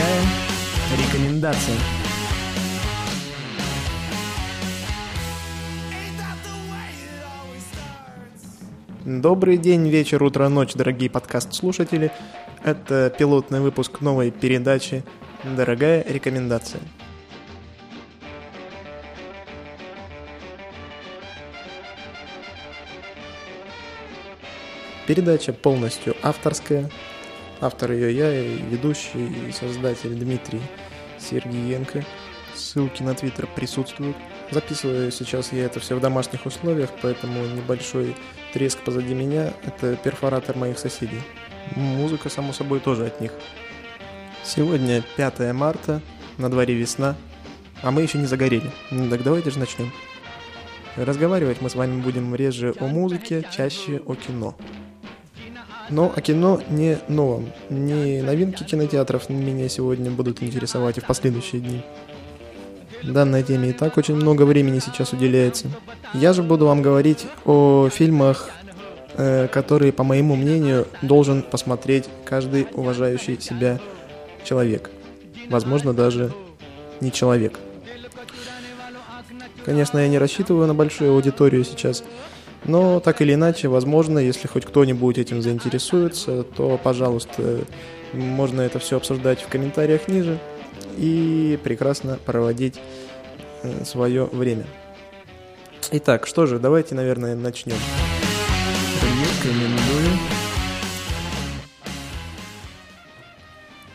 Дорогая рекомендация. Добрый день, вечер, утро, ночь, дорогие подкаст-слушатели. Это пилотный выпуск новой передачи «Дорогая рекомендация». Передача полностью авторская. Автор ее я и ведущий и создатель Дмитрий Сергиенко. Ссылки на твиттер присутствуют. Записываю сейчас я это все в домашних условиях, поэтому небольшой треск позади меня – это перфоратор моих соседей. Музыка, само собой, тоже от них. Сегодня 5 марта, на дворе весна, а мы еще не загорели. Ну так давайте же начнем. Разговаривать мы с вами будем реже о музыке, чаще о кино. Но о кино не новом. Не новинки кинотеатров меня сегодня будут интересовать и в последующие дни. Данной теме и так очень много времени сейчас уделяется. Я же буду вам говорить о фильмах, э, которые, по моему мнению, должен посмотреть каждый уважающий себя человек. Возможно, даже не человек. Конечно, я не рассчитываю на большую аудиторию сейчас, но так или иначе, возможно, если хоть кто-нибудь этим заинтересуется, то, пожалуйста, можно это все обсуждать в комментариях ниже и прекрасно проводить э, свое время. Итак, что же, давайте, наверное, начнем. Рекомендую.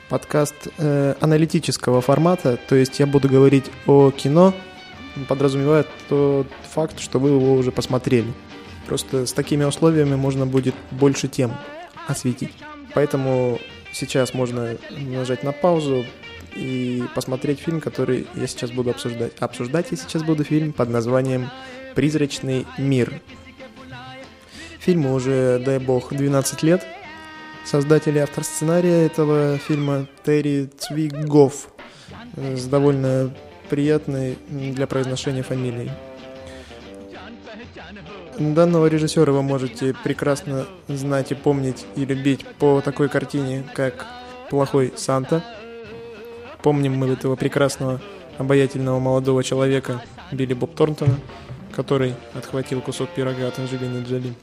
Подкаст э, аналитического формата, то есть я буду говорить о кино, подразумевает тот факт, что вы его уже посмотрели. Просто с такими условиями можно будет больше тем осветить. Поэтому сейчас можно нажать на паузу и посмотреть фильм, который я сейчас буду обсуждать. Обсуждать я сейчас буду фильм под названием «Призрачный мир». Фильму уже, дай бог, 12 лет. Создатель и автор сценария этого фильма Терри Цвигов с довольно приятной для произношения фамилией. Данного режиссера вы можете прекрасно знать и помнить и любить по такой картине, как «Плохой Санта». Помним мы этого прекрасного, обаятельного молодого человека Билли Боб Торнтона, который отхватил кусок пирога от Анджелины Джоли.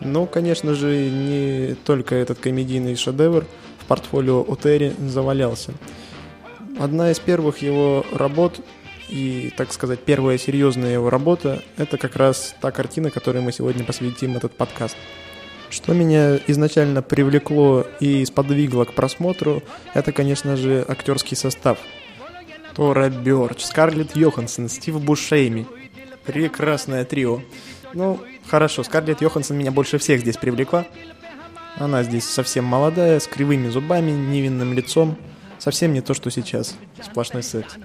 Но, конечно же, не только этот комедийный шедевр в портфолио у Терри завалялся. Одна из первых его работ и, так сказать, первая серьезная его работа – это как раз та картина, которой мы сегодня посвятим этот подкаст. Что меня изначально привлекло и сподвигло к просмотру, это, конечно же, актерский состав. Тора Бёрч, Скарлетт Йоханссон, Стив Бушейми. Прекрасное трио. Ну, хорошо, Скарлетт Йоханссон меня больше всех здесь привлекла. Она здесь совсем молодая, с кривыми зубами, невинным лицом. Совсем не то, что сейчас. Сплошной секс.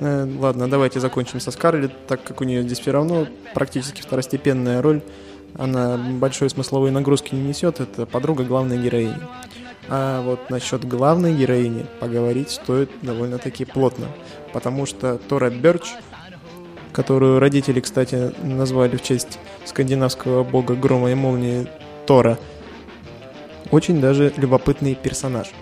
Э, ладно, давайте закончим со Скарлетт, так как у нее здесь все равно практически второстепенная роль. Она большой смысловой нагрузки не несет, это подруга главной героини. А вот насчет главной героини поговорить стоит довольно-таки плотно, потому что Тора Берч, которую родители, кстати, назвали в честь скандинавского бога грома и молнии Тора, очень даже любопытный персонаж –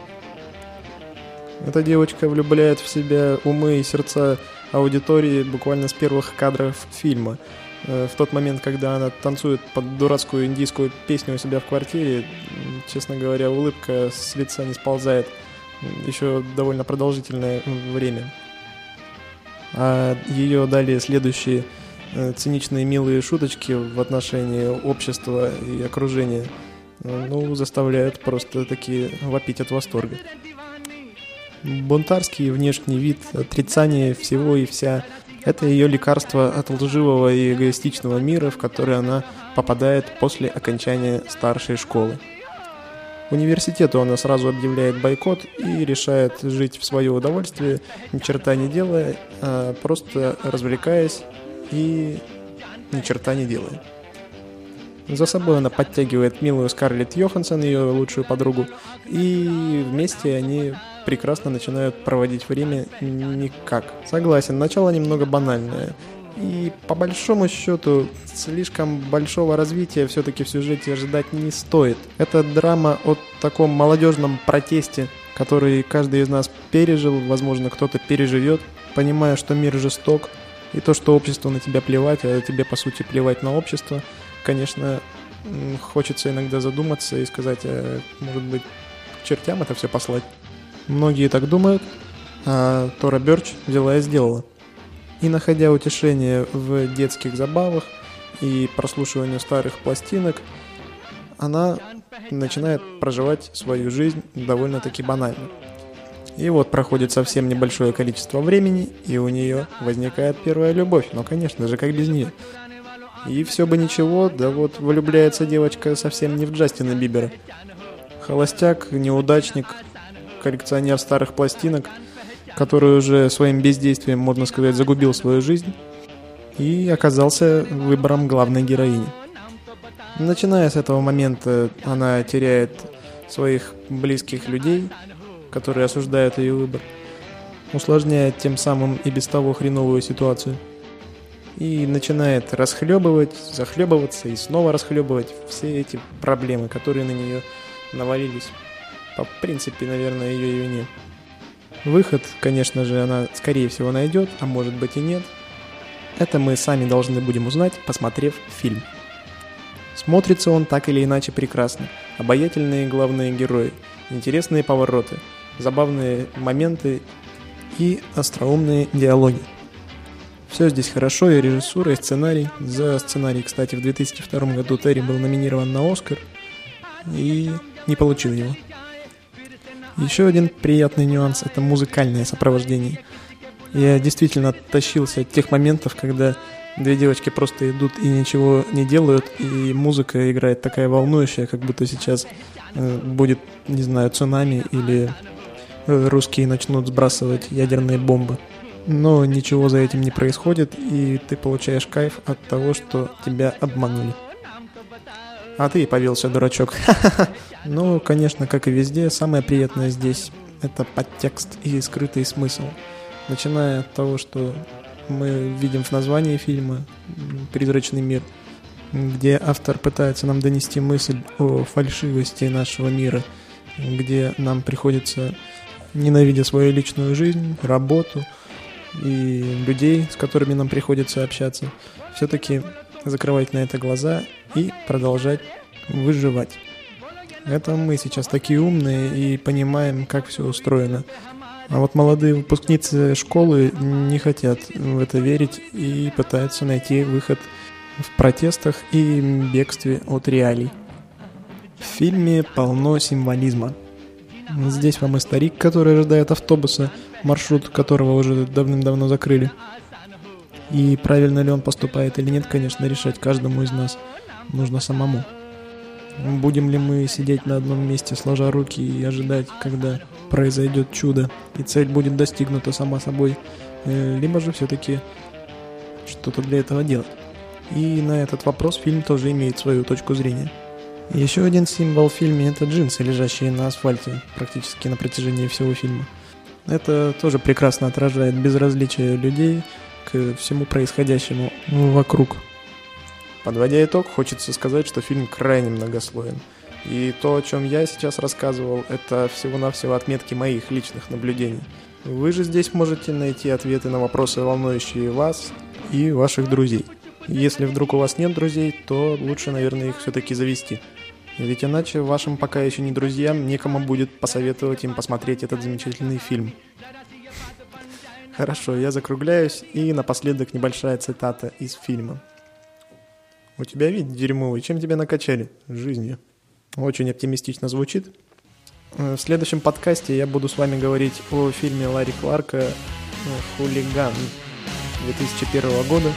эта девочка влюбляет в себя умы и сердца аудитории буквально с первых кадров фильма. Э, в тот момент, когда она танцует под дурацкую индийскую песню у себя в квартире, честно говоря, улыбка с лица не сползает еще довольно продолжительное время. А ее далее следующие э, циничные милые шуточки в отношении общества и окружения э, ну, заставляют просто такие вопить от восторга. Бунтарский внешний вид, отрицание всего и вся – это ее лекарство от лживого и эгоистичного мира, в который она попадает после окончания старшей школы. Университету она сразу объявляет бойкот и решает жить в свое удовольствие, ни черта не делая, а просто развлекаясь и ни черта не делая. За собой она подтягивает милую Скарлетт Йоханссон, ее лучшую подругу, и вместе они прекрасно начинают проводить время никак. Согласен, начало немного банальное. И по большому счету, слишком большого развития все-таки в сюжете ожидать не стоит. Это драма о таком молодежном протесте, который каждый из нас пережил, возможно, кто-то переживет, понимая, что мир жесток, и то, что общество на тебя плевать, а тебе, по сути, плевать на общество, конечно, хочется иногда задуматься и сказать, а, может быть, к чертям это все послать. Многие так думают, а Тора Бёрч взяла и сделала. И находя утешение в детских забавах и прослушивании старых пластинок, она начинает проживать свою жизнь довольно-таки банально. И вот проходит совсем небольшое количество времени, и у нее возникает первая любовь. Ну, конечно же, как без нее. И все бы ничего, да вот влюбляется девочка совсем не в Джастина Бибера. Холостяк, неудачник, коллекционер старых пластинок, который уже своим бездействием, можно сказать, загубил свою жизнь и оказался выбором главной героини. Начиная с этого момента она теряет своих близких людей, которые осуждают ее выбор, усложняет тем самым и без того хреновую ситуацию. И начинает расхлебывать, захлебываться и снова расхлебывать все эти проблемы, которые на нее навалились. По принципе, наверное, ее вине. Выход, конечно же, она скорее всего найдет, а может быть и нет. Это мы сами должны будем узнать, посмотрев фильм. Смотрится он так или иначе прекрасно. Обаятельные главные герои, интересные повороты, забавные моменты и остроумные диалоги. Все здесь хорошо, и режиссура, и сценарий. За сценарий, кстати, в 2002 году Терри был номинирован на Оскар и не получил его. Еще один приятный нюанс – это музыкальное сопровождение. Я действительно тащился от тех моментов, когда Две девочки просто идут и ничего не делают, и музыка играет такая волнующая, как будто сейчас э, будет, не знаю, цунами или э, русские начнут сбрасывать ядерные бомбы. Но ничего за этим не происходит, и ты получаешь кайф от того, что тебя обманули. А ты повелся, дурачок. Ну, конечно, как и везде, самое приятное здесь — это подтекст и скрытый смысл. Начиная от того, что мы видим в названии фильма «Призрачный мир», где автор пытается нам донести мысль о фальшивости нашего мира, где нам приходится, ненавидя свою личную жизнь, работу и людей, с которыми нам приходится общаться, все-таки закрывать на это глаза и продолжать выживать. Это мы сейчас такие умные и понимаем, как все устроено. А вот молодые выпускницы школы не хотят в это верить и пытаются найти выход в протестах и бегстве от реалий. В фильме полно символизма. Здесь вам и старик, который ожидает автобуса, маршрут которого уже давным-давно закрыли. И правильно ли он поступает или нет, конечно, решать каждому из нас нужно самому. Будем ли мы сидеть на одном месте, сложа руки и ожидать, когда произойдет чудо, и цель будет достигнута сама собой, э, либо же все-таки что-то для этого делать. И на этот вопрос фильм тоже имеет свою точку зрения. Еще один символ в фильме – это джинсы, лежащие на асфальте практически на протяжении всего фильма. Это тоже прекрасно отражает безразличие людей к всему происходящему вокруг. Подводя итог, хочется сказать, что фильм крайне многослоен. И то, о чем я сейчас рассказывал, это всего-навсего отметки моих личных наблюдений. Вы же здесь можете найти ответы на вопросы, волнующие вас и ваших друзей. Если вдруг у вас нет друзей, то лучше, наверное, их все-таки завести. Ведь иначе вашим пока еще не друзьям некому будет посоветовать им посмотреть этот замечательный фильм. Хорошо, я закругляюсь, и напоследок небольшая цитата из фильма. У тебя вид дерьмовый, чем тебя накачали? Жизнью. Очень оптимистично звучит. Э, в следующем подкасте я буду с вами говорить о фильме Ларри Кларка э, «Хулиган» 2001 года.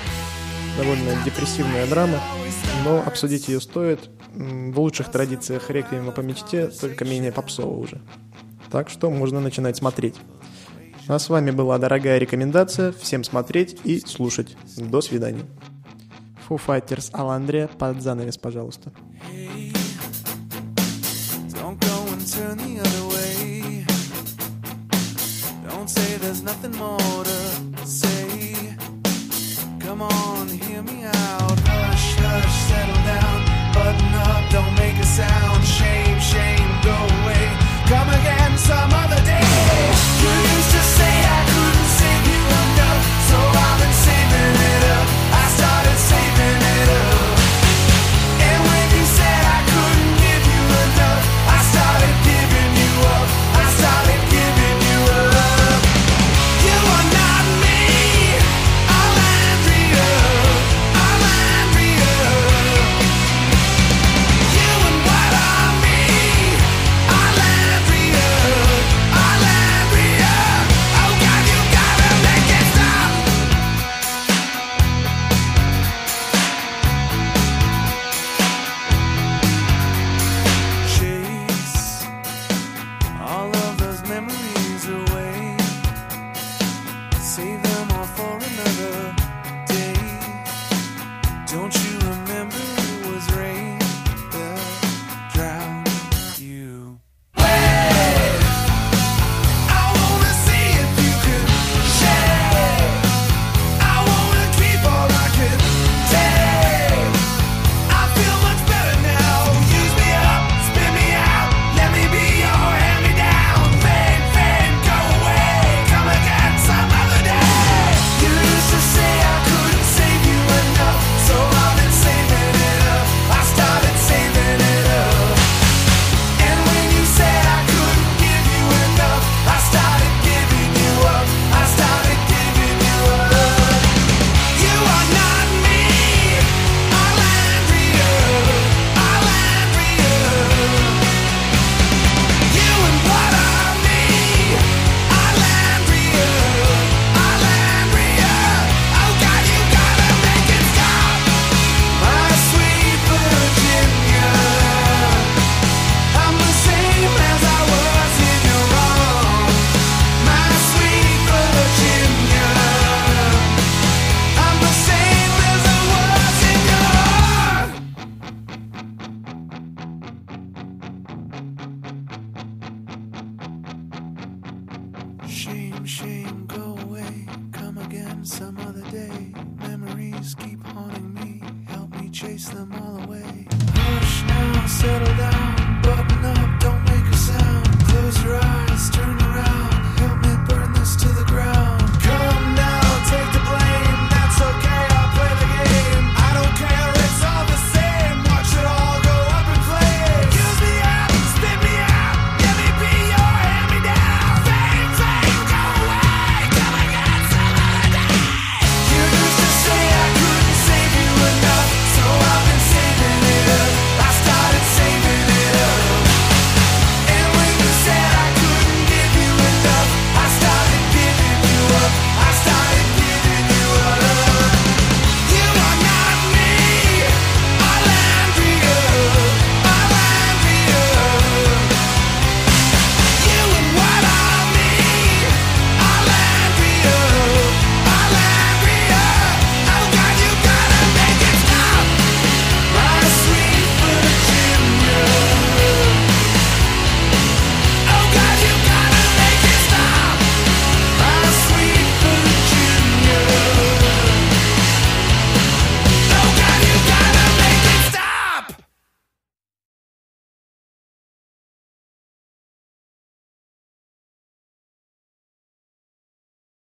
Довольно депрессивная драма, но обсудить ее стоит. В лучших традициях «Реквиема по мечте», только менее попсово уже. Так что можно начинать смотреть. А с вами была дорогая рекомендация. Всем смотреть и слушать. До свидания. Foo Fighters Аландрия под занавес, пожалуйста. turn the other way. Don't say there's nothing more to say. Come on, hear me out. Hush, hush, settle down.